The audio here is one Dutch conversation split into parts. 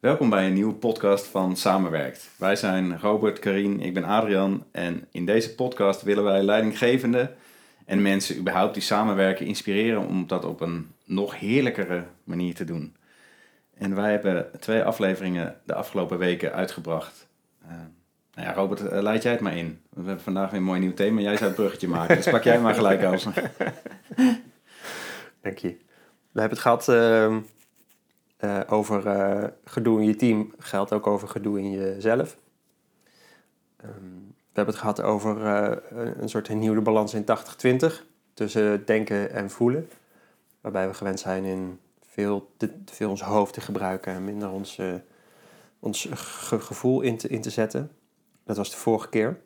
Welkom bij een nieuwe podcast van Samenwerkt. Wij zijn Robert, Karien, ik ben Adrian en in deze podcast willen wij leidinggevenden en mensen überhaupt die samenwerken inspireren om dat op een nog heerlijkere manier te doen. En wij hebben twee afleveringen de afgelopen weken uitgebracht. Uh, nou ja, Robert, uh, leid jij het maar in. We hebben vandaag weer een mooi nieuw thema. Jij zou het bruggetje maken, dus pak jij maar gelijk over. Dank je. We hebben het gehad uh, over gedoe in je team. Geldt ook over gedoe in jezelf. Um, we hebben het gehad over een soort hernieuwde balans in 80-20. Tussen denken en voelen. Waarbij we gewend zijn in veel, te, veel ons hoofd te gebruiken en minder ons, ons gevoel in te, in te zetten. Dat was de vorige keer.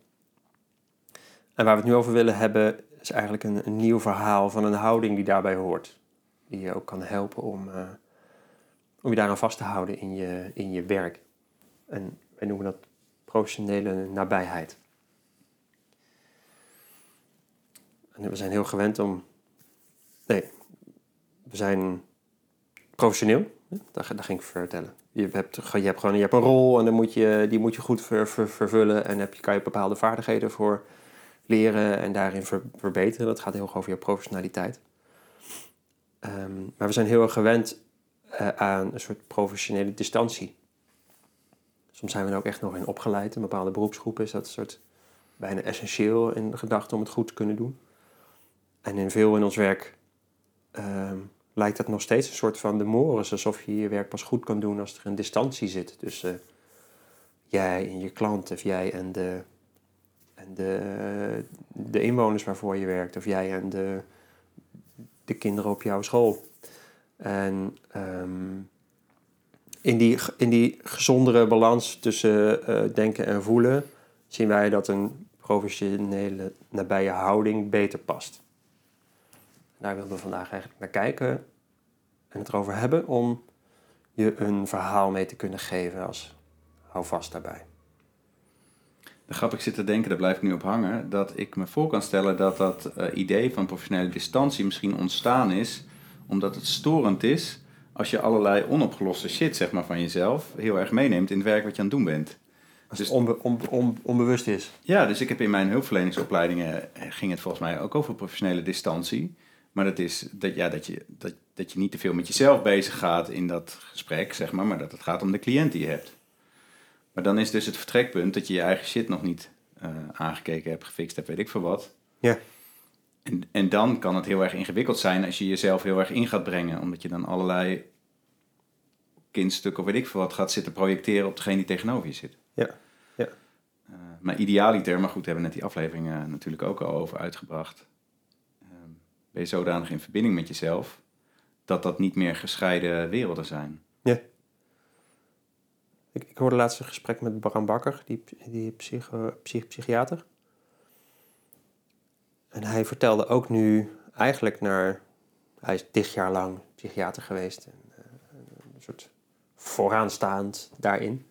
En waar we het nu over willen hebben, is eigenlijk een, een nieuw verhaal van een houding die daarbij hoort. Die je ook kan helpen om, om je daaraan vast te houden in je, in je werk. En wij noemen dat professionele nabijheid. En we zijn heel gewend om. Nee, we zijn professioneel. Daar, daar ging ik vertellen. Je hebt, je hebt gewoon je hebt een rol en dan moet je, die moet je goed ver, ver, vervullen. En heb je, kan je bepaalde vaardigheden voor leren en daarin ver, verbeteren. Dat gaat heel erg over je professionaliteit. Um, maar we zijn heel erg gewend uh, aan een soort professionele distantie. Soms zijn we er ook echt nog in opgeleid. In bepaalde beroepsgroepen is dat een soort bijna essentieel in de gedachte om het goed te kunnen doen. En in veel in ons werk um, lijkt het nog steeds een soort van de mores. Alsof je je werk pas goed kan doen als er een distantie zit tussen jij en je klant, of jij en de, en de, de inwoners waarvoor je werkt, of jij en de, de kinderen op jouw school. En um, in, die, in die gezondere balans tussen uh, denken en voelen zien wij dat een professionele nabije houding beter past. Daar willen we vandaag eigenlijk naar kijken en het erover hebben om je een verhaal mee te kunnen geven als hou vast daarbij. De grap, ik zit te denken, daar blijf ik nu op hangen, dat ik me voor kan stellen dat dat uh, idee van professionele distantie misschien ontstaan is omdat het storend is als je allerlei onopgeloste shit zeg maar, van jezelf heel erg meeneemt in het werk wat je aan het doen bent. Als dus, het onbe, on, on, onbewust is. Ja, dus ik heb in mijn hulpverleningsopleidingen, eh, ging het volgens mij ook over professionele distantie. Maar dat is dat, ja, dat, je, dat, dat je niet te veel met jezelf bezig gaat in dat gesprek, zeg maar, maar dat het gaat om de cliënt die je hebt. Maar dan is dus het vertrekpunt dat je je eigen shit nog niet uh, aangekeken hebt, gefixt hebt, weet ik veel wat. Ja. En, en dan kan het heel erg ingewikkeld zijn als je jezelf heel erg in gaat brengen, omdat je dan allerlei kindstukken of weet ik veel wat gaat zitten projecteren op degene die tegenover je zit. Ja, ja. Uh, maar idealiter, maar goed, we hebben net die afleveringen natuurlijk ook al over uitgebracht ben je zodanig in verbinding met jezelf dat dat niet meer gescheiden werelden zijn. Ja. Ik, ik hoorde laatst een gesprek met Bram Bakker, die, die psycho, psych, psychiater. En hij vertelde ook nu eigenlijk naar. Hij is tig jaar lang psychiater geweest. En, uh, een soort vooraanstaand daarin.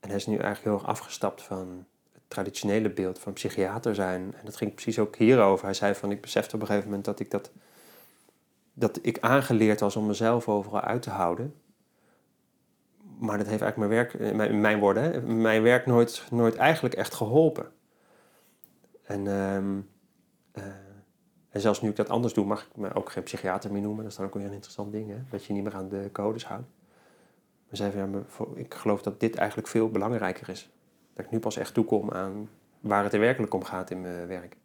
En hij is nu eigenlijk heel erg afgestapt van traditionele beeld van psychiater zijn. En dat ging precies ook hierover. Hij zei van, ik besefte op een gegeven moment dat ik dat... dat ik aangeleerd was om mezelf overal uit te houden. Maar dat heeft eigenlijk mijn werk, in mijn woorden, mijn werk nooit, nooit eigenlijk echt geholpen. En, um, uh, en zelfs nu ik dat anders doe, mag ik me ook geen psychiater meer noemen. Dat is dan ook weer een interessant ding, hè? dat je niet meer aan de codes houdt. Maar zei van, ja, ik geloof dat dit eigenlijk veel belangrijker is dat ik nu pas echt toekom aan waar het er werkelijk om gaat in mijn werk.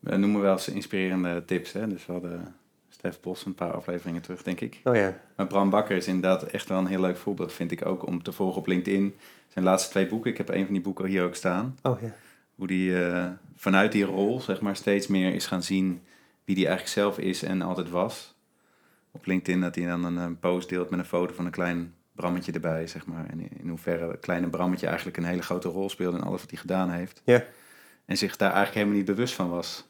We noemen wel eens inspirerende tips. Hè? Dus we hadden Stef Bos een paar afleveringen terug, denk ik. Oh ja. Maar Bram Bakker is inderdaad echt wel een heel leuk voorbeeld, vind ik ook, om te volgen op LinkedIn. Zijn laatste twee boeken, ik heb een van die boeken hier ook staan. Oh ja. Hoe die uh, vanuit die rol, zeg maar, steeds meer is gaan zien wie die eigenlijk zelf is en altijd was. Op LinkedIn dat hij dan een, een post deelt met een foto van een klein Brammetje erbij, zeg maar. En in hoeverre kleine Brammetje eigenlijk een hele grote rol speelde in alles wat hij gedaan heeft. Ja. En zich daar eigenlijk helemaal niet bewust van was.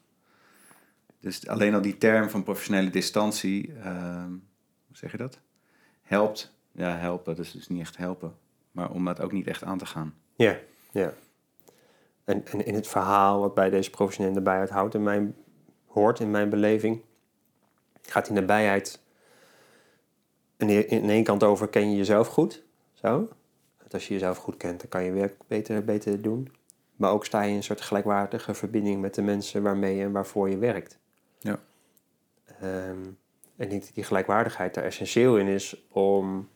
Dus alleen al die term van professionele distantie, uh, hoe zeg je dat? Helpt. Ja, helpen, dat is dus niet echt helpen. Maar om dat ook niet echt aan te gaan. Ja, ja. En, en in het verhaal wat bij deze professionele nabijheid houdt, in mijn, hoort in mijn beleving, gaat die nabijheid aan de- één kant over ken je jezelf goed. Zo. Want als je jezelf goed kent, dan kan je werk beter, beter doen. Maar ook sta je in een soort gelijkwaardige verbinding met de mensen waarmee en waarvoor je werkt. Ja. Ehm, en ik denk dat die gelijkwaardigheid er essentieel in is om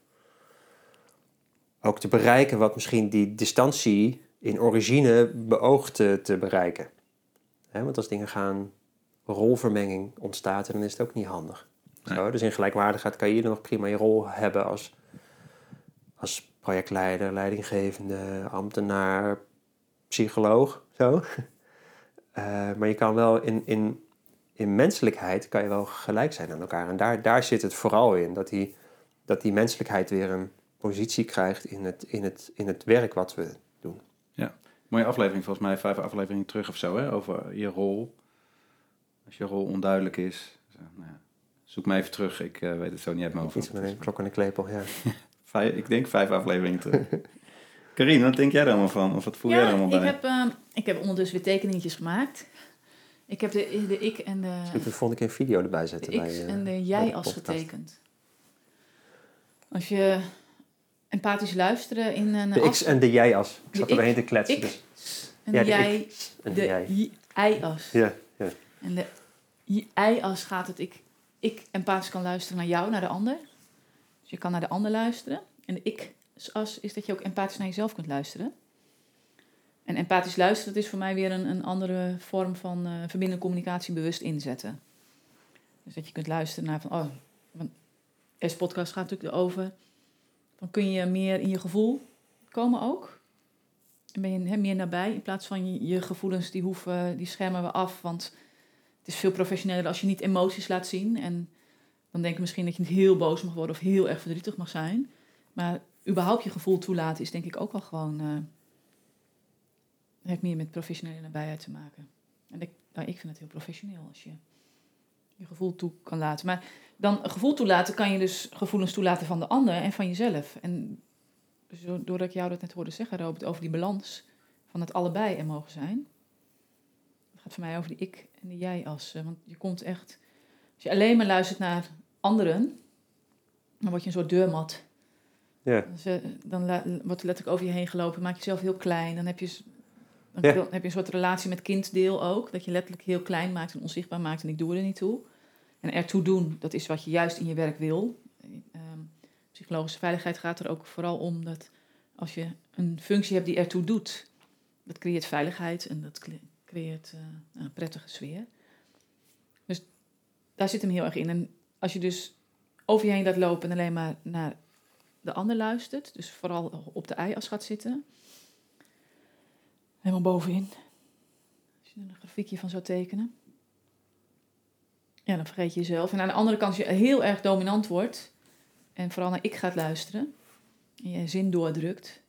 ook te bereiken wat misschien die distantie in origine beoogt te, te bereiken. Want als dingen gaan, rolvermenging ontstaat, dan is het ook niet handig. Zo, dus in gelijkwaardigheid kan je nog prima je rol hebben als, als projectleider, leidinggevende, ambtenaar, psycholoog. Zo. Eh, maar je kan wel in, in, in menselijkheid kan je wel gelijk zijn aan elkaar. En daar, daar zit het vooral in. Dat die, dat die menselijkheid weer een positie krijgt in het, in, het, in het werk wat we. Mooie aflevering, volgens mij vijf afleveringen terug of zo, hè, over je rol. Als je rol onduidelijk is. Zo, nou ja, zoek me even terug, ik eh, weet het zo niet uit mijn Iets hoofd. met een klok en een klepel, ja. Vijf- ik denk vijf afleveringen terug. Karine, wat denk jij er allemaal van? Of wat voel jij er allemaal ik bij? heb, ehm, ik heb ondertussen weer tekeningetjes gemaakt. Ik heb de, de ik en de, Ik de volgende keer een video erbij zetten. bij, eh, en de jij podcast. getekend. Als je empathisch luisteren in een De as X en de jij-as. Ik De zat er doorheen te kletsen. dus. en ja, de de jij En de de jij. i-as. Ja, ja. En de i-as gaat het ik, ik empathisch kan luisteren naar jou, naar de ander. Dus je kan naar de ander luisteren. En de ik-as is dat je ook empathisch naar jezelf kunt luisteren. En empathisch luisteren, dat is voor mij weer een, een andere vorm van eh verbindende communicatie bewust inzetten. Dus dat je kunt luisteren naar van, oh, want deze podcast gaat natuurlijk erover. Dan kun je meer in je gevoel komen ook. En ben je meer nabij in plaats van je, je gevoelens, die hoeven, die schermen we af. Want het is veel professioneler als je niet emoties laat zien. En dan denk ik misschien dat je niet heel boos mag worden of heel erg verdrietig mag zijn. Maar überhaupt je gevoel toelaten is denk ik ook wel gewoon... eh, heeft meer met professionele nabijheid te maken. En ik, nou, ik vind het heel professioneel als je je gevoel toe kan laten. Maar dan een gevoel toelaten kan je dus gevoelens toelaten van de ander en van jezelf. En doordat ik jou dat net hoorde zeggen, Robert, over die balans van het allebei er mogen zijn. Het gaat voor mij over die ik en die jij as. eh, Want je komt echt, als je alleen maar luistert naar anderen, dan word je een soort deurmat. Ja. Dus, dan wordt er letterlijk over je heen gelopen, maak je jezelf heel klein. Dan heb je, s- dan, Ja. dan heb je een soort relatie met kinddeel ook. Dat je letterlijk heel klein maakt en onzichtbaar maakt en ik doe er niet toe. En ertoe doen, dat is wat je juist in je werk wil. Ehm, psychologische veiligheid gaat er ook vooral om dat als je een functie hebt die ertoe doet, dat creëert veiligheid en dat cre- creëert eh, een prettige sfeer. Dus daar zit hem heel erg in. En als je dus over je heen laat lopen en alleen maar naar de ander luistert, dus vooral op de ei-as gaat zitten, helemaal bovenin, als je er een grafiekje van zou tekenen, ja, dan vergeet je jezelf. En aan de andere kant, als je heel erg dominant wordt en vooral naar ik gaat luisteren en je zin doordrukt,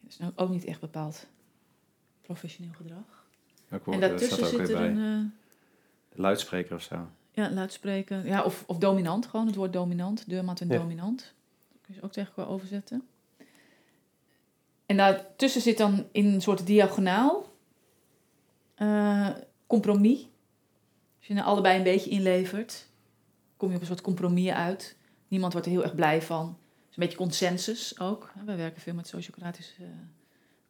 dat is nou ook niet echt bepaald professioneel gedrag. En eh, daartussen zit er bij? een... eh, Luidspreker of zo. Ja, luidspreken. Ja, of, of dominant, gewoon het woord dominant. Deurmat en Ja. dominant. Dat kun je ook tegen elkaar overzetten. En daartussen zit dan in een soort diagonaal eh, compromis. Je er allebei een beetje inlevert, kom je op een soort compromis uit. Niemand wordt er heel erg blij van. Het is een beetje consensus ook. Wij werken veel met sociocratische eh,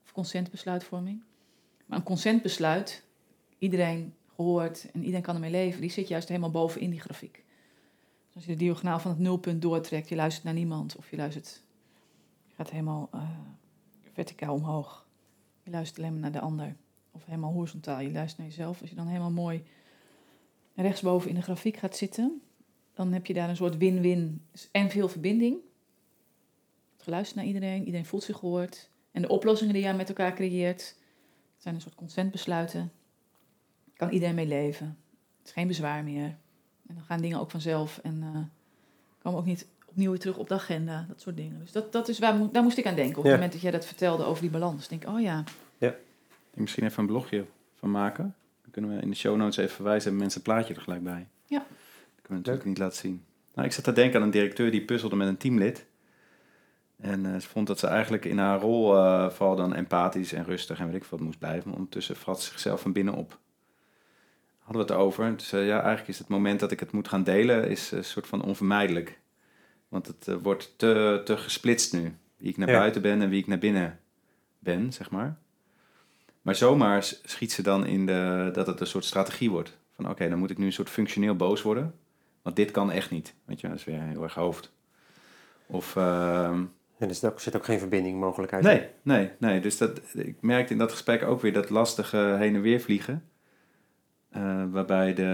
of consentbesluitvorming. Maar een consentbesluit, iedereen gehoord en iedereen kan ermee leven, die zit juist helemaal bovenin die grafiek. Dus als je de diagonaal van het nulpunt doortrekt, je luistert naar niemand of je luistert, je gaat helemaal eh, verticaal omhoog. Je luistert alleen maar naar de ander. Of helemaal horizontaal, je luistert naar jezelf. Als je dan helemaal mooi rechtsboven in de grafiek gaat zitten, dan heb je daar een soort win-win Dus en veel verbinding. Geluisterd naar iedereen, iedereen voelt zich gehoord. En de oplossingen die jij met elkaar creëert, zijn een soort consentbesluiten kan iedereen mee leven. Het is geen bezwaar meer. En dan gaan dingen ook vanzelf en eh, komen ook niet opnieuw weer terug op de agenda, dat soort dingen. Dus dat, dat is waar, daar moest ik aan denken op Ja. het moment dat jij dat vertelde over die balans. Ik denk, oh ja, Ik denk misschien even een blogje van maken. Dan kunnen we in de show notes even verwijzen. Hebben mensen een plaatje er gelijk bij. Ja. Dat kunnen we natuurlijk niet laten zien. Nou, ik zat te denken aan een directeur die puzzelde met een teamlid. En eh, ze vond dat ze eigenlijk in haar rol eh, vooral dan empathisch en rustig en weet ik wat moest blijven. Maar ondertussen vrat ze zichzelf van binnen op. Hadden we het over. Dus eh, ja, eigenlijk is het moment dat ik het moet gaan delen, is een soort van onvermijdelijk. Want het eh, wordt te, te gesplitst nu. Wie ik naar Ja. buiten ben en wie ik naar binnen ben, zeg maar. Maar zomaar schiet ze dan in de, dat het een soort strategie wordt. Van oké, dan moet ik nu een soort functioneel boos worden. Want dit kan echt niet. Weet je, dat is weer heel erg hoofd. Of... ehm, En er zit ook, zit ook geen verbinding mogelijkheid Nee, nee, nee. Dus dat, ik merkte in dat gesprek ook weer dat lastige heen en weer vliegen. Eh, waarbij de,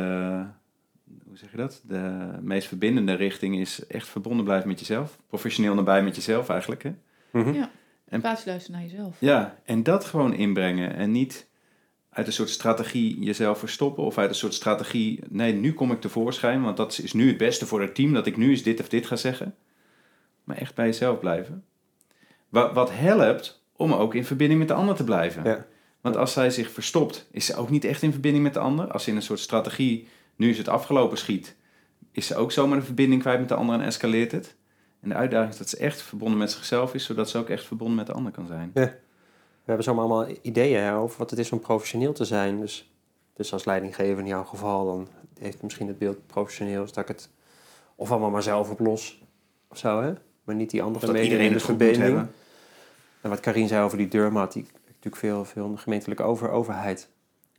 hoe zeg je dat? De meest verbindende richting is echt verbonden blijven met jezelf. Professioneel nabij met jezelf eigenlijk. Hè? Mhm. Ja. En- In plaats van luisteren naar jezelf. Ja, en dat gewoon inbrengen. En niet uit een soort strategie jezelf verstoppen. Of uit een soort strategie, nee, nu kom ik tevoorschijn. Want dat is nu het beste voor het team. Dat ik nu eens dit of dit ga zeggen. Maar echt bij jezelf blijven. Wat, wat helpt om ook in verbinding met de ander te blijven. Ja. Want als zij zich verstopt, is ze ook niet echt in verbinding met de ander. Als ze in een soort strategie, nu is het afgelopen schiet, is ze ook zomaar de verbinding kwijt met de ander en escaleert het. En de uitdaging is dat ze echt verbonden met zichzelf is, zodat ze ook echt verbonden met de ander kan zijn. We hebben zomaar allemaal ideeën hè, over wat het is om professioneel te zijn. Dus, dus als leidinggever in jouw geval, dan heeft misschien het beeld professioneel dat ik het of allemaal maar zelf oplos of zo, hè? Maar niet die andere iedereen en het de verbinding. hebben. En wat Karin zei over die deurmat, die natuurlijk veel, veel gemeentelijke over, overheid,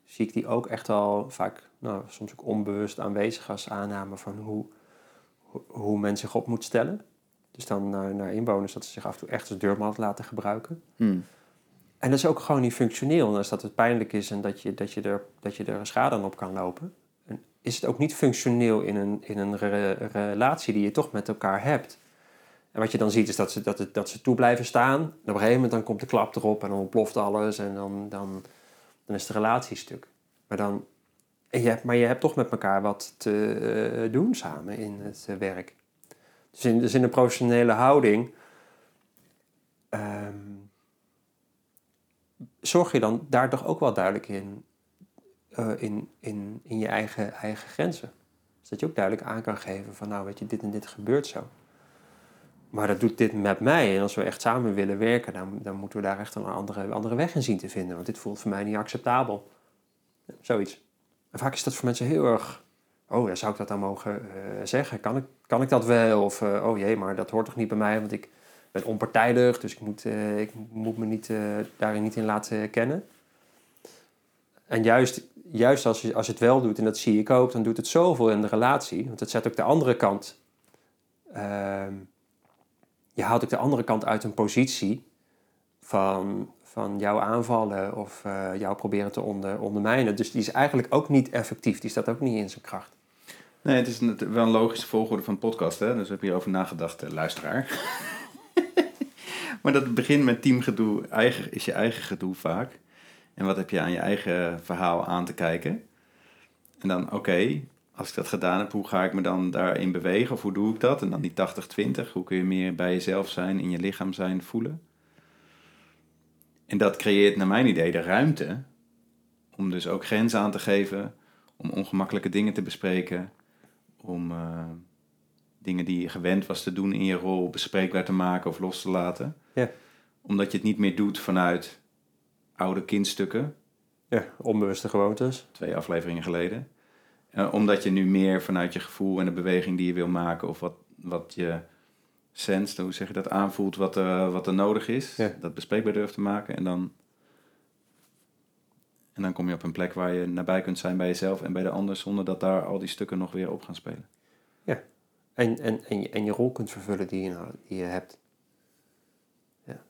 zie ik die ook echt al vaak, nou, soms ook onbewust aanwezig als aanname van hoe, hoe men zich op moet stellen. Dus dan naar, naar inwoners dat ze zich af en toe echt als deurmat laten gebruiken. Hmm. En dat is ook gewoon niet functioneel. En als dat het pijnlijk is en dat je, dat je, er, dat je er schade aan op kan lopen, en is het ook niet functioneel in een, in een re- relatie die je toch met elkaar hebt. En wat je dan ziet is dat ze, dat, het, dat ze toe blijven staan. En op een gegeven moment dan komt de klap erop en dan ontploft alles en dan, dan, dan is de relatie stuk. Maar, dan, je hebt, maar je hebt toch met elkaar wat te eh, doen samen in het eh, werk. Dus in, dus in een professionele houding ehm, zorg je dan daar toch ook wel duidelijk in, eh, in, in, in je eigen, eigen grenzen. Dus dat je ook duidelijk aan kan geven van nou weet je, dit en dit gebeurt zo. Maar dat doet dit met mij. En als we echt samen willen werken, dan, dan moeten we daar echt een andere, andere weg in zien te vinden. Want dit voelt voor mij niet acceptabel. Zoiets. En vaak is dat voor mensen heel erg... Oh, ja, zou ik dat dan mogen eh, zeggen? Kan ik, kan ik dat wel? Of, eh, oh jee, maar dat hoort toch niet bij mij, want ik ben onpartijdig. Dus ik moet, eh, ik moet me niet, daarin niet in laten kennen. En juist, juist als, je, als het wel doet, en dat zie ik ook... dan doet het zoveel in de relatie. Want het zet ook de andere kant... ehm, je haalt ook de andere kant uit een positie van, van jou aanvallen of jou proberen te onder, ondermijnen. Dus die is eigenlijk ook niet effectief. Die staat ook niet in zijn kracht. Nee, het is wel een logische volgorde van podcast, hè? dus heb je hierover nagedacht, eh, luisteraar. maar dat begint met teamgedoe eigen, is je eigen gedoe vaak. En wat heb je aan je eigen verhaal aan te kijken? En dan, oké, als ik dat gedaan heb, hoe ga ik me dan daarin bewegen? Of hoe doe ik dat? En dan die 80-20, hoe kun je meer bij jezelf zijn, in je lichaam zijn, voelen? En dat creëert naar mijn idee de ruimte om dus ook grenzen aan te geven, om ongemakkelijke dingen te bespreken, om eh, dingen die je gewend was te doen in je rol bespreekbaar te maken of los te laten. Ja. Omdat je het niet meer doet vanuit oude kindstukken, Ja, onbewuste gewoontes. twee afleveringen geleden. Eh, omdat je nu meer vanuit je gevoel en de beweging die je wil maken of wat, wat je senst, hoe zeg je dat, aanvoelt wat er, wat er nodig is, Ja. dat bespreekbaar durft te maken en dan, en dan kom je op een plek waar je nabij kunt zijn bij jezelf en bij de ander zonder dat daar al die stukken nog weer op gaan spelen. En, en, en, je, en je rol kunt vervullen die je, nou, die je hebt. Ja.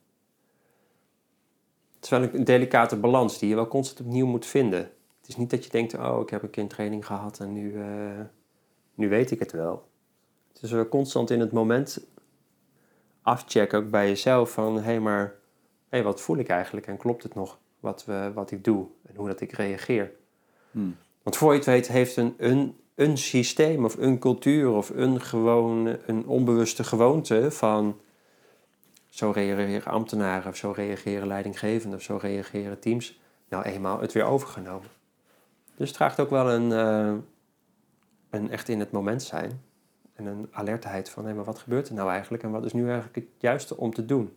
Het is wel een delicate balans die je wel constant opnieuw moet vinden. Het is niet dat je denkt, oh, ik heb een keer training gehad en nu, eh, nu weet ik het wel. Het is wel constant in het moment afchecken, ook bij jezelf, van hé, hey, maar hey, wat voel ik eigenlijk en klopt het nog wat, we, wat ik doe en hoe dat ik reageer. Hmm. Want voor je het weet heeft een, een, een systeem of een cultuur of een, gewoon, een onbewuste gewoonte van zo reageren ambtenaren of zo reageren leidinggevenden of zo reageren teams nou eenmaal het weer overgenomen. Dus het vraagt ook wel een, eh, een echt in het moment zijn en een alertheid van hé, maar wat gebeurt er nou eigenlijk en wat is nu eigenlijk het juiste om te doen?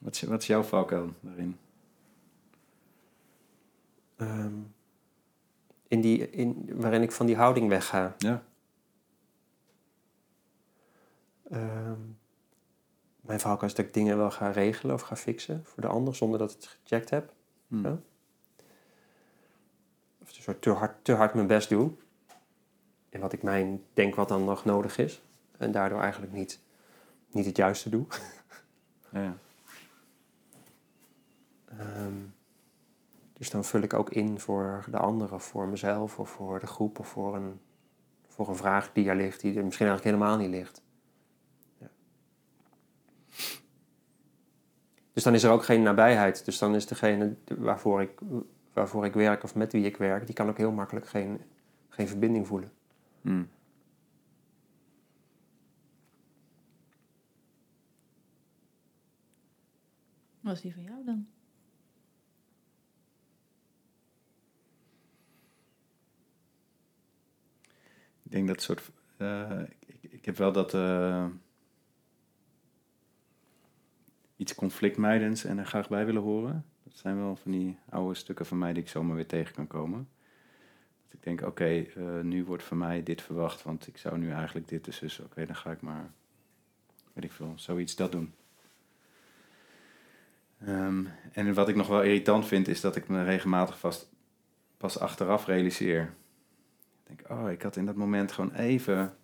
Wat is, wat is jouw valkuil daarin? Ehm, in die, in, waarin ik van die houding wegga. Ja. Ehm, mijn valkuil is dat ik dingen wel ga regelen of ga fixen voor de ander zonder dat ik het gecheckt heb. Hm. Ja. Of een soort te hard, te hard mijn best doe. En wat ik mijn denk wat dan nog nodig is. En daardoor eigenlijk niet, niet het juiste doe. Ja, ja. Ehm, dus dan vul ik ook in voor de ander of voor mezelf of voor de groep of voor een, voor een vraag die er ligt, die er misschien eigenlijk helemaal niet ligt. Ja. Dus dan is er ook geen nabijheid. Dus dan is degene waarvoor ik, waarvoor ik werk of met wie ik werk, die kan ook heel makkelijk geen, geen verbinding voelen. Hm. Wat is die van jou dan? Ik denk dat soort. eh, ik, ik heb wel dat. eh, iets conflictmijdends en er graag bij willen horen. Dat zijn wel van die oude stukken van mij die ik zomaar weer tegen kan komen. Dat ik denk, oké, eh, nu wordt van mij dit verwacht, want ik zou nu eigenlijk dit dus. dus Oké, dan ga ik maar, weet ik veel, zoiets dat doen. Ehm, en wat ik nog wel irritant vind, is dat ik me regelmatig vast pas achteraf realiseer. Oh, ik had in dat moment gewoon even,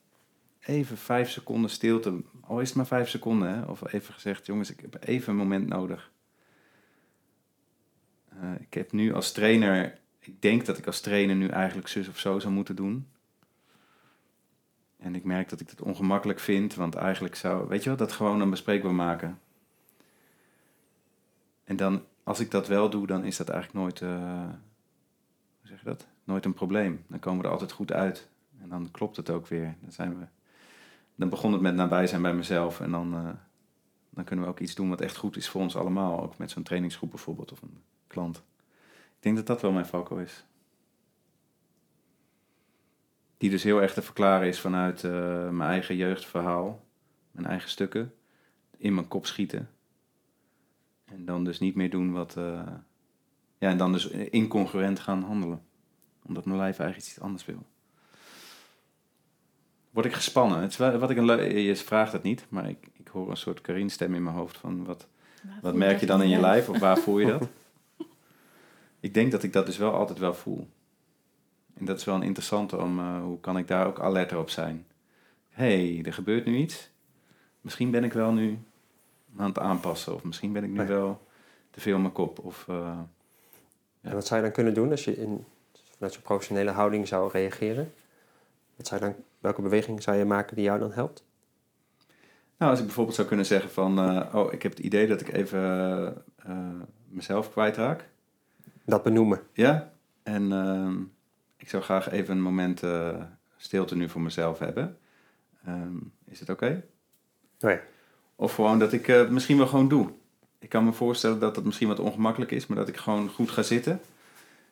even vijf seconden stilte. Al is het maar vijf seconden, hè? Of even gezegd, jongens, ik heb even een moment nodig. Eh, ik heb nu als trainer, ik denk dat ik als trainer nu eigenlijk zus of zo zou moeten doen. En ik merk dat ik het ongemakkelijk vind, want eigenlijk zou, weet je wat, dat gewoon dan bespreekbaar maken. En dan, als ik dat wel doe, dan is dat eigenlijk nooit, eh, zeg je dat? Nooit een probleem. Dan komen we er altijd goed uit. En dan klopt het ook weer. Dan, zijn we, dan begon het met nabij zijn bij mezelf. En dan, eh, dan kunnen we ook iets doen wat echt goed is voor ons allemaal. Ook met zo'n trainingsgroep bijvoorbeeld of een klant. Ik denk dat dat wel mijn valko is. Die dus heel erg te verklaren is vanuit eh, mijn eigen jeugdverhaal. Mijn eigen stukken. In mijn kop schieten. En dan dus niet meer doen wat... eh, ja, en dan dus incongruent gaan handelen. Omdat mijn lijf eigenlijk iets anders wil. Word ik gespannen? Het is wel, wat ik een je vraagt het niet, maar ik, ik hoor een soort Karin-stem in mijn hoofd van wat, Waar wat merk je dan in je lijf? of waar voel je dat? ik denk dat ik dat dus wel altijd wel voel. En dat is wel een interessante om, eh, hoe kan ik daar ook alerter op zijn? hey, er gebeurt nu iets. Misschien ben ik wel nu aan het aanpassen. Of misschien ben ik nu Nee. wel te veel in mijn kop. Of, eh. En wat zou je dan kunnen doen als je in, vanuit zo'n professionele houding zou reageren? Wat zou je dan, welke beweging zou je maken die jou dan helpt? Nou, als ik bijvoorbeeld zou kunnen zeggen van... eh, oh, ik heb het idee dat ik even eh, mezelf kwijtraak. Dat benoemen. Ja, en ehm, ik zou graag even een moment eh, stilte nu voor mezelf hebben. Ehm, is het oké? Oh ja. Of gewoon dat ik het misschien wel gewoon doe. Ik kan me voorstellen dat het misschien wat ongemakkelijk is, maar dat ik gewoon goed ga zitten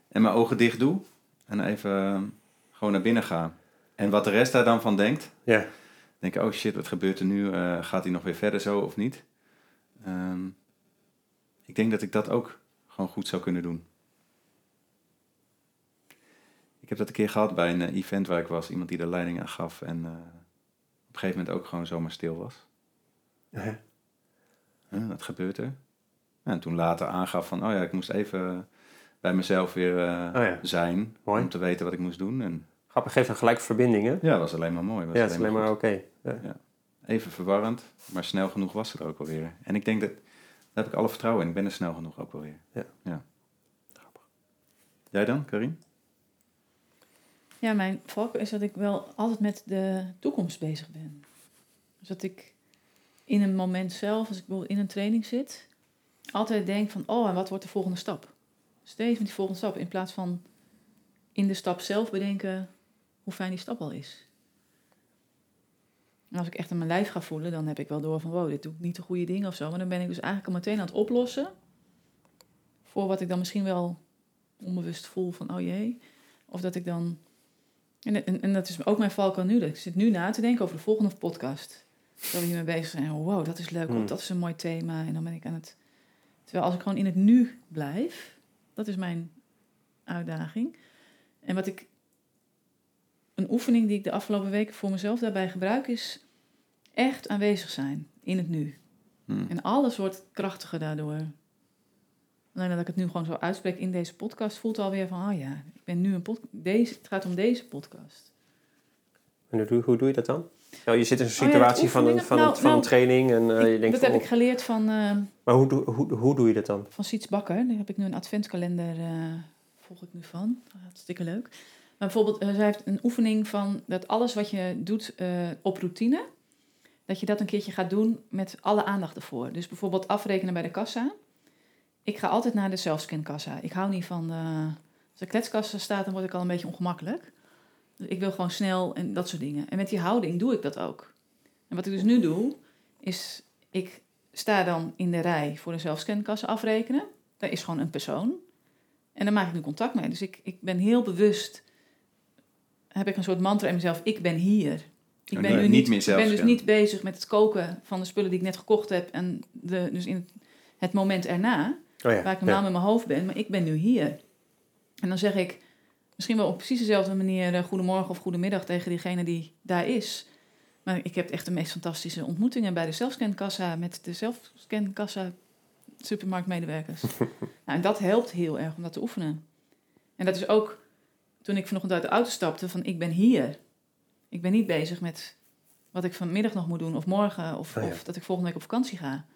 en mijn ogen dicht doe en even eh, gewoon naar binnen ga. En wat de rest daar dan van denkt, Ja. denk ik, oh shit, wat gebeurt er nu? Eh, gaat hij nog weer verder zo of niet? Ehm, ik denk dat ik dat ook gewoon goed zou kunnen doen. Ik heb dat een keer gehad bij een eh, event waar ik was. Iemand die de leiding aan gaf en op een gegeven moment ook gewoon zomaar stil was. Ja. Huh, wat gebeurt er? Ja, en toen later aangaf van, oh ja, ik moest even bij mezelf weer eh, Oh ja. zijn. Mooi. Om te weten wat ik moest doen. En Grappig, geeft een gelijk verbinding, hè? ja, dat was alleen maar mooi. Was Ja, het is alleen maar oké. Ja. Even verwarrend, maar snel genoeg was het er ook alweer. En ik denk dat, daar heb ik alle vertrouwen in. Ik ben er snel genoeg ook wel weer. Ja. ja. Jij dan, Karin? Ja, mijn valk is dat ik wel altijd met de toekomst bezig ben. Dus dat ik in een moment zelf, als ik bijvoorbeeld in een training zit, altijd denk van, oh, en wat wordt de volgende stap? Steeds met die volgende stap, in plaats van in de stap zelf bedenken hoe fijn die stap al is. En als ik echt aan mijn lijf ga voelen, dan heb ik wel door van, wow, dit doe ik niet de goede dingen of zo. Maar dan ben ik dus eigenlijk al meteen aan het oplossen voor wat ik dan misschien wel onbewust voel van, oh jee. Of dat ik dan en, en, dat is ook mijn valkuil nu. Dat ik zit nu na te denken over de volgende podcast. Dat we hiermee bezig zijn. Wow, dat is leuk. Hmm. Dat is een mooi thema. En dan ben ik aan het... Terwijl als ik gewoon in het nu blijf... Dat is mijn uitdaging. En wat ik... Een oefening die ik de afgelopen weken voor mezelf daarbij gebruik is... echt aanwezig zijn in het nu. Hm. En alles wordt krachtiger daardoor. Alleen dat ik het nu gewoon zo uitspreek in deze podcast, voelt alweer van, oh ja, ik ben nu een podcast. Deze, het gaat om deze podcast. En hoe, doe- hoe doe je dat dan? Ja, je zit in zo'n Oh ja, situatie van, een, oefeningen? van, een, Nou, van een nou, training en eh, je denkt dat van, heb ik geleerd van, eh, Maar hoe, doe- hoe, hoe doe je dat dan? van Siets Bakker. Daar heb ik nu een adventskalender, eh, volg ik nu van. Hartstikke leuk. Maar bijvoorbeeld, zij heeft een oefening van dat alles wat je doet op routine, dat je dat een keertje gaat doen met alle aandacht ervoor. Dus bijvoorbeeld afrekenen bij de kassa. Ik ga altijd naar de zelfscankassa. Ik hou niet van, als de kletskassa staat, dan word ik al een beetje ongemakkelijk. Ik wil gewoon snel en dat soort dingen. En met die houding doe ik dat ook. En wat ik dus nu doe, is ik sta dan in de rij voor de zelfscankassa afrekenen. Daar is gewoon een persoon. En daar maak ik nu contact mee. Dus ik, ik ben heel bewust, heb ik een soort mantra in mezelf, ik ben hier. Ik ben nu niet niet, ik ben dus niet bezig met het koken van de spullen die ik net gekocht heb. En de, dus in het, het moment erna, Oh ja, waar ik ja. normaal met mijn hoofd ben, maar ik ben nu hier. En dan zeg ik misschien wel op precies dezelfde manier eh, goedemorgen of goedemiddag tegen diegene die daar is. Maar ik heb echt de meest fantastische ontmoetingen bij de zelfscankassa met de zelfscankassa supermarktmedewerkers. nou, en dat helpt heel erg om dat te oefenen. En dat is ook toen ik vanochtend uit de auto stapte van ik ben hier. Ik ben niet bezig met wat ik vanmiddag nog moet doen of morgen of, Oh ja. of dat ik volgende week op vakantie ga.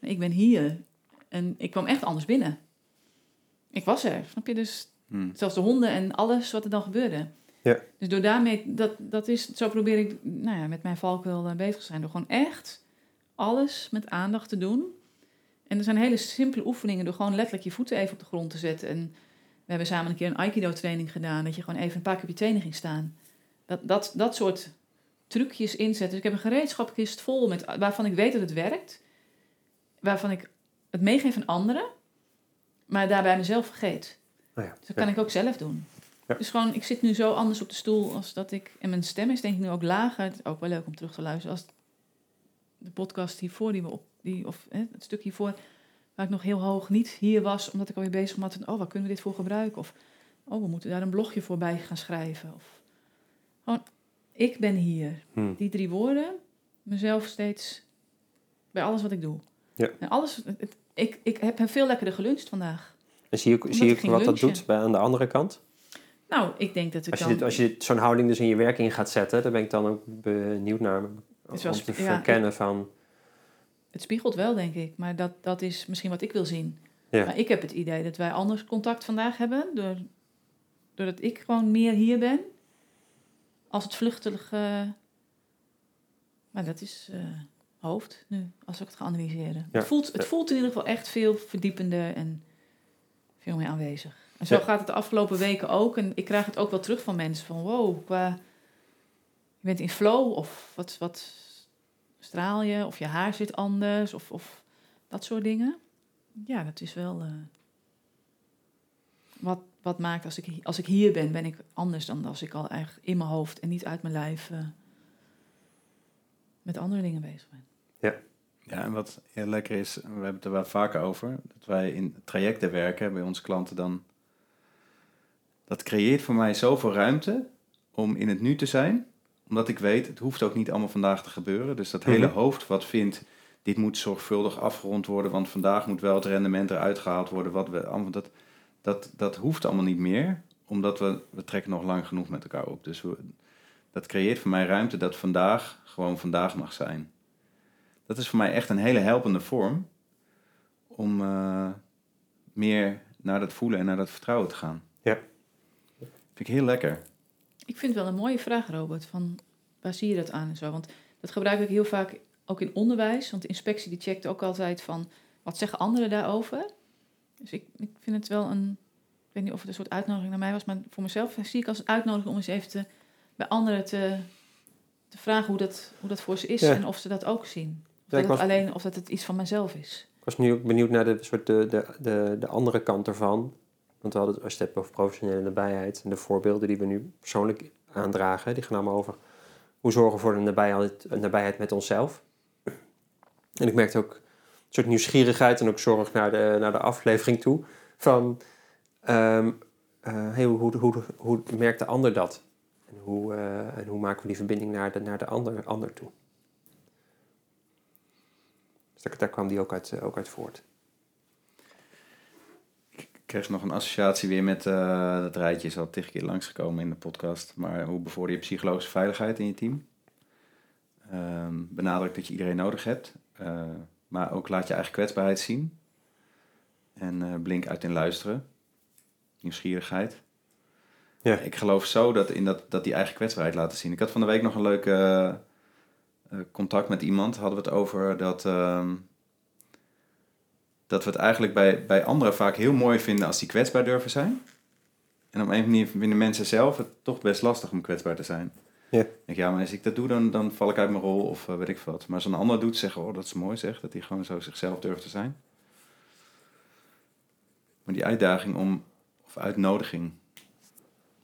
Ik ben hier. En ik kwam echt anders binnen. Ik was er, snap je? Dus Hm. zelfs de honden en alles wat er dan gebeurde. Ja. Dus door daarmee, dat, dat is, zo probeer ik nou ja, met mijn valkuil eh, bezig te zijn. Door gewoon echt alles met aandacht te doen. En er zijn hele simpele oefeningen door gewoon letterlijk je voeten even op de grond te zetten. En we hebben samen een keer een Aikido training gedaan. Dat je gewoon even een paar keer op je tenen ging staan. Dat, dat, dat soort trucjes inzetten. Dus ik heb een gereedschapkist vol met waarvan ik weet dat het werkt. Waarvan ik het meegeef aan anderen. Maar daarbij mezelf vergeet. Oh ja. Dus dat kan ik ook zelf doen. Ja. Dus gewoon, ik zit nu zo anders op de stoel als dat ik... En mijn stem is denk ik nu ook lager. Het is ook wel leuk om terug te luisteren. Als de podcast hiervoor, die we op... Die, of hè, het stuk hiervoor, waar ik nog heel hoog niet hier was... omdat ik alweer bezig was met... Oh, waar kunnen we dit voor gebruiken? Of... Oh, we moeten daar een blogje voor bij gaan schrijven. Of gewoon, ik ben hier. Hm. Die drie woorden, mezelf steeds bij alles wat ik doe. Ja. En alles, het- ik, ik heb veel lekkerder geluncht vandaag. En zie je, zie je wat dat doet bij, aan de andere kant? Nou, ik denk dat ik Als je, dan... dit, als je zo'n houding dus in je werk in gaat zetten, dan ben ik dan ook benieuwd naar om wel te ja, verkennen van... Het spiegelt wel, denk ik. Maar dat, dat is misschien wat ik wil zien. Ja. Maar ik heb het idee dat wij anders contact vandaag hebben. Door, doordat ik gewoon meer hier ben. Als het vluchtige... Maar dat is eh, hoofd nu, als ik het ga analyseren. Ja. Het, voelt, het voelt in ieder geval echt veel verdiepender en veel meer aanwezig. En zo Ja. gaat het de afgelopen weken ook. En ik krijg het ook wel terug van mensen. Van wow, qua... Je bent in flow of wat, wat straal je? Of je haar zit anders? Of, of dat soort dingen. Ja, dat is wel... eh, wat, wat maakt als ik, als ik hier ben, ben ik anders dan als ik al echt in mijn hoofd en niet uit mijn lijf eh, met andere dingen bezig ben. Ja, en wat heel lekker is, we hebben het er wel vaker over, dat wij in trajecten werken bij onze klanten dan. Dat creëert voor mij zoveel ruimte om in het nu te zijn, omdat ik weet, het hoeft ook niet allemaal vandaag te gebeuren. Dus dat hele Mhm. hoofd wat vindt, dit moet zorgvuldig afgerond worden, want vandaag moet wel het rendement eruit gehaald worden, wat we allemaal, dat, dat, dat hoeft allemaal niet meer, omdat we, we trekken nog lang genoeg met elkaar op. Dus we, dat creëert voor mij ruimte dat vandaag gewoon vandaag mag zijn. Dat is voor mij echt een hele helpende vorm om eh, meer naar dat voelen en naar dat vertrouwen te gaan. Ja. Vind ik heel lekker. Ik vind het wel een mooie vraag, Robert. Van waar zie je dat aan en zo? Want dat gebruik ik heel vaak ook in onderwijs. Want de inspectie die checkt ook altijd van wat zeggen anderen daarover. Dus ik, ik vind het wel een. Ik weet niet of het een soort uitnodiging naar mij was, maar voor mezelf zie ik als een uitnodiging om eens even te, bij anderen te, te vragen hoe dat, hoe dat voor ze is Ja. en of ze dat ook zien. Ik was- alleen, of dat het iets van mezelf is. Ik was nu ook benieuwd naar de, soort de, de, de, de andere kant ervan. Want we hadden het, als je het hebt over professionele nabijheid en de voorbeelden die we nu persoonlijk aandragen, die gaan allemaal over hoe zorgen we voor een nabijheid, nabijheid met onszelf. En ik merkte ook een soort nieuwsgierigheid en ook zorg naar de, naar de aflevering toe. Van ehm, eh, hey, hoe, hoe, hoe, hoe merkt de ander dat? En hoe, eh, en hoe maken we die verbinding naar de, naar de ander, ander toe? Daar, daar kwam die ook uit, ook uit voort. Ik kreeg nog een associatie weer met uh, dat rijtje. Is al tig keer langsgekomen in de podcast. Maar hoe bevorder je psychologische veiligheid in je team? Ehm, benadruk dat je iedereen nodig hebt. Uh, maar ook laat je eigen kwetsbaarheid zien. En blink uit in luisteren. Nieuwsgierigheid. Ja. Ik geloof zo dat, in dat, dat die eigen kwetsbaarheid laten zien. Ik had van de week nog een leuke contact met iemand. Hadden we het over dat, uh, dat we het eigenlijk bij, bij anderen vaak heel mooi vinden als die kwetsbaar durven zijn. En op een manier vinden mensen zelf het toch best lastig om kwetsbaar te zijn. Ja. Ik, ja, maar als ik dat doe, dan, dan val ik uit mijn rol of uh, weet ik wat. Maar als een ander doet, zeggen, oh, dat is mooi zeg, dat hij gewoon zo zichzelf durft te zijn. Maar die uitdaging om, of uitnodiging,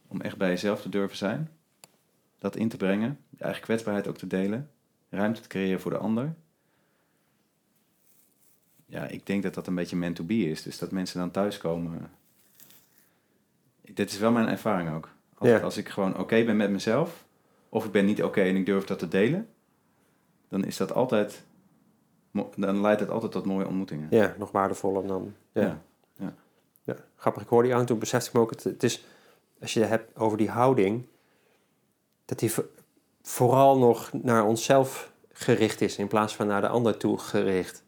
om echt bij jezelf te durven zijn, dat in te brengen, je eigen kwetsbaarheid ook te delen, ruimte te creëren voor de ander. Ja, ik denk dat dat een beetje meant to be is. Dus dat mensen dan thuiskomen. Dit is wel mijn ervaring ook. Als, ja. als ik gewoon oké ben met mezelf, of ik ben niet oké en ik durf dat te delen, dan is dat altijd, dan leidt het altijd tot mooie ontmoetingen. Ja, nog waardevoller dan. Ja. ja. ja. Grappig, ik hoorde die aan toen besefte ik me ook, het, het is, als je het hebt over die houding, dat die vooral nog naar onszelf gericht is in plaats van naar de ander toe gericht.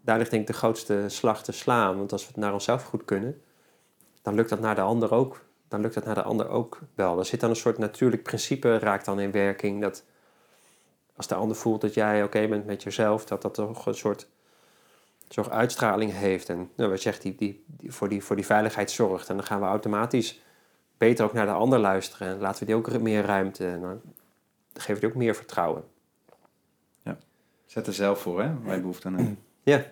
Daar ligt denk ik de grootste slag te slaan, want als we het naar onszelf goed kunnen, dan lukt dat naar de ander ook dan lukt dat naar de ander ook wel. Er zit dan een soort natuurlijk principe, raakt dan in werking. Dat als de ander voelt dat jij oké bent met jezelf, dat dat toch een soort, soort uitstraling heeft. En nou, wat zegt, die, die, voor, die, voor die veiligheid zorgt. En dan gaan we automatisch beter ook naar de ander luisteren. En laten we die ook meer ruimte. En dan geven we die ook meer vertrouwen. Ja, zet er zelf voor, hè, waar je behoefte aan hebt. Ja.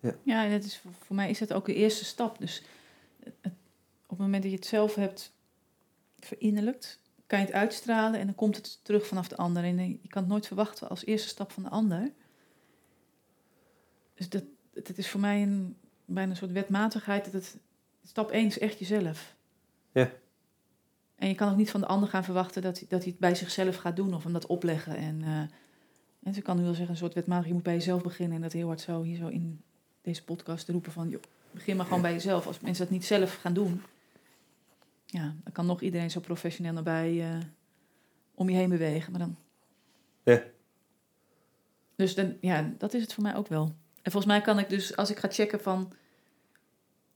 Ja, ja dat is, voor mij is dat ook de eerste stap. Dus het op het moment dat je het zelf hebt verinnerlijkt, kan je het uitstralen en dan komt het terug vanaf de ander. En je kan het nooit verwachten als eerste stap van de ander. Dus dat, het is voor mij een, bijna een soort wetmatigheid dat het stap 1 is echt jezelf. Ja. En je kan ook niet van de ander gaan verwachten dat, dat hij het bij zichzelf gaat doen of hem dat opleggen. En, uh, en ze kan nu wel zeggen, een soort wetmatigheid, je moet bij jezelf beginnen en dat heel hard zo hier zo in deze podcast roepen van, joh, begin maar gewoon bij jezelf. Als mensen dat niet zelf gaan doen, ja, dan kan nog iedereen zo professioneel nabij uh, om je heen bewegen. Maar dan... Ja. Dus dan, ja, dat is het voor mij ook wel. En volgens mij kan ik dus, als ik ga checken van...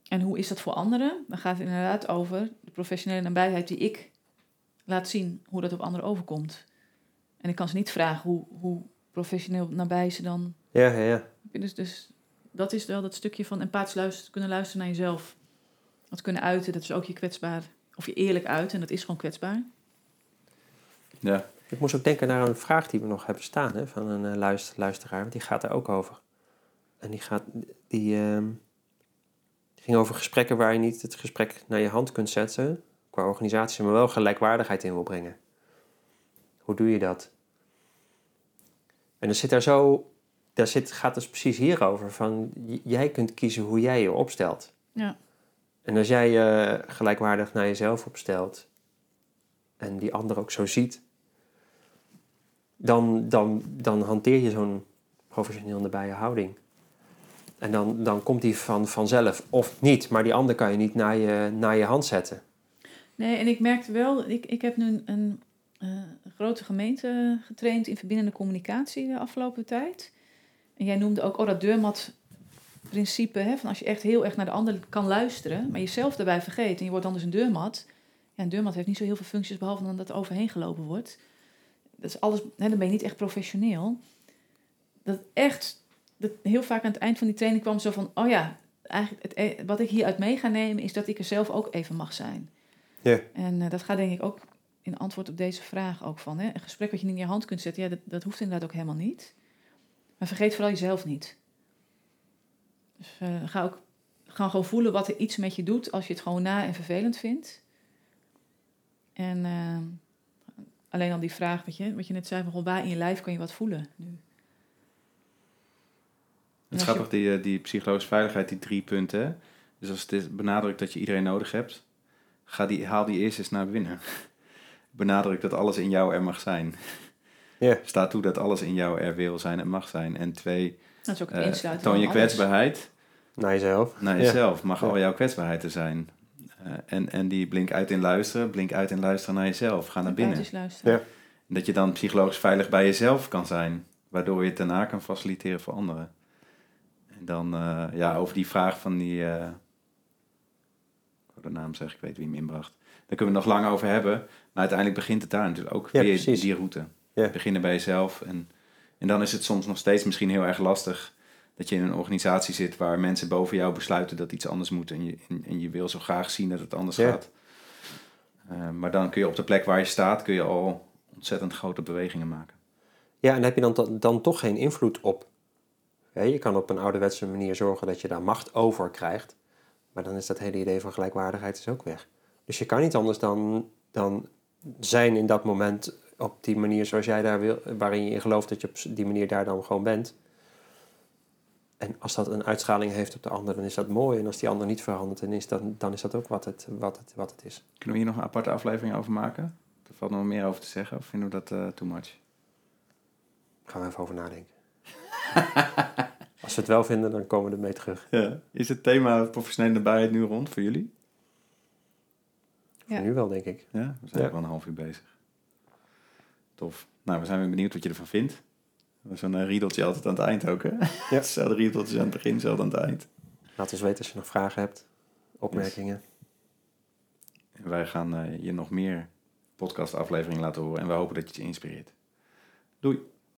En hoe is dat voor anderen? Dan gaat het inderdaad over de professionele nabijheid die ik laat zien, hoe dat op anderen overkomt. En ik kan ze niet vragen hoe, hoe professioneel nabij ze dan... Ja, ja, ja. Dus, dus dat is wel dat stukje van empathisch luisteren, kunnen luisteren naar jezelf. Dat kunnen uiten, dat is ook je kwetsbaar of je eerlijk uit en dat is gewoon kwetsbaar. Ja. Ik moest ook denken naar een vraag die we nog hebben staan hè, van een uh, luister, luisteraar, want die gaat er ook over. En die, gaat, die, uh, die ging over gesprekken waar je niet het gesprek naar je hand kunt zetten, qua organisatie, maar wel gelijkwaardigheid in wil brengen. Hoe doe je dat? En er zit daar zo, daar zit, gaat dus precies hierover, van jij kunt kiezen hoe jij je opstelt. Ja. En als jij je gelijkwaardig naar jezelf opstelt en die ander ook zo ziet, dan, dan, dan hanteer je zo'n professioneel nabije houding. En dan, dan komt die van, vanzelf. Of niet, maar die ander kan je niet naar je, naar je hand zetten. Nee, en ik merkte wel, ik, ik heb nu een, eh, grote gemeente getraind in verbindende communicatie de afgelopen tijd. En jij noemde ook, oh dat deurmat principe, hè, van als je echt heel erg naar de ander kan luisteren, maar jezelf daarbij vergeet en je wordt anders een deurmat. Ja, een deurmat heeft niet zo heel veel functies behalve dan dat er overheen gelopen wordt. Dat is alles, hè, dan ben je niet echt professioneel. Dat echt, dat heel vaak aan het eind van die training kwam zo van, oh ja, eigenlijk het, e-, wat ik hieruit mee ga nemen is dat ik er zelf ook even mag zijn. Ja. En uh, dat gaat denk ik ook in antwoord op deze vraag ook van, hè, een gesprek wat je niet in je hand kunt zetten, ja, dat, dat hoeft inderdaad ook helemaal niet. Maar vergeet vooral jezelf niet. Dus uh, ga ook ga gewoon voelen wat er iets met je doet als je het gewoon na en vervelend vindt. En uh, alleen al die vraag, wat je, wat je net zei, van waar in je lijf kan je wat voelen nu? Het is grappig, die, eh, die psychologische veiligheid, die drie punten. Dus als het benadrukt dat je iedereen nodig hebt, ga die, haal die eerst eens naar binnen. Benadruk dat alles in jou er mag zijn. Ja. Sta toe dat alles in jou er wil zijn en mag zijn. En twee, Dat is ook het insluiten toon van je kwetsbaarheid Naar jezelf. naar Ja. jezelf. Mag Ja. al jouw kwetsbaarheid er zijn. Eh, en, en die blink uit in luisteren, blink uit in luisteren naar jezelf. Ga naar binnen. Buiten is luisteren. Ja. En dat je dan psychologisch veilig bij jezelf kan zijn. Waardoor je het daarna kan faciliteren voor anderen. Dan eh, ja, over die vraag van die... oh, de naam zeg, ik weet wie hem inbracht. Daar kunnen we het nog lang over hebben. Maar uiteindelijk begint het daar natuurlijk ook Ja, weer precies. die route. Ja. Beginnen bij jezelf. En, en dan is het soms nog steeds misschien heel erg lastig... dat je in een organisatie zit waar mensen boven jou besluiten dat iets anders moet. En je, en, en je wil zo graag zien dat het anders Ja. gaat. Eh, maar dan kun je op de plek waar je staat... kun je al ontzettend grote bewegingen maken. Ja, en heb je dan, dan toch geen invloed op. Ja, je kan op een ouderwetse manier zorgen dat je daar macht over krijgt. Maar dan is dat hele idee van gelijkwaardigheid is ook weg. Dus je kan niet anders dan, dan zijn in dat moment op die manier zoals jij daar wil, waarin je in gelooft dat je op die manier daar dan gewoon bent. En als dat een uitschaling heeft op de ander, dan is dat mooi. En als die ander niet verandert, dan is dat, dan is dat ook wat het, wat, het, wat het is. Kunnen we hier nog een aparte aflevering over maken? Er valt nog meer over te zeggen. Of vinden we dat eh, too much? Gaan we even over nadenken. als we het wel vinden, dan komen we ermee terug. Ja. Is het thema professionele nabijheid nu rond voor jullie? Ja. Voor nu wel, denk ik. Ja, we zijn Ja. ook wel een half uur bezig. Tof. Nou, we zijn weer benieuwd wat je ervan vindt. Zo'n eh, riedeltje altijd aan het eind ook, hè? Ja. Hetzelfde riedeltje aan het begin, hetzelfde aan het eind. Laat ons weten als je nog vragen hebt, opmerkingen. En wij gaan eh, je nog meer podcastafleveringen laten horen. En we hopen dat je het je inspireert. Doei!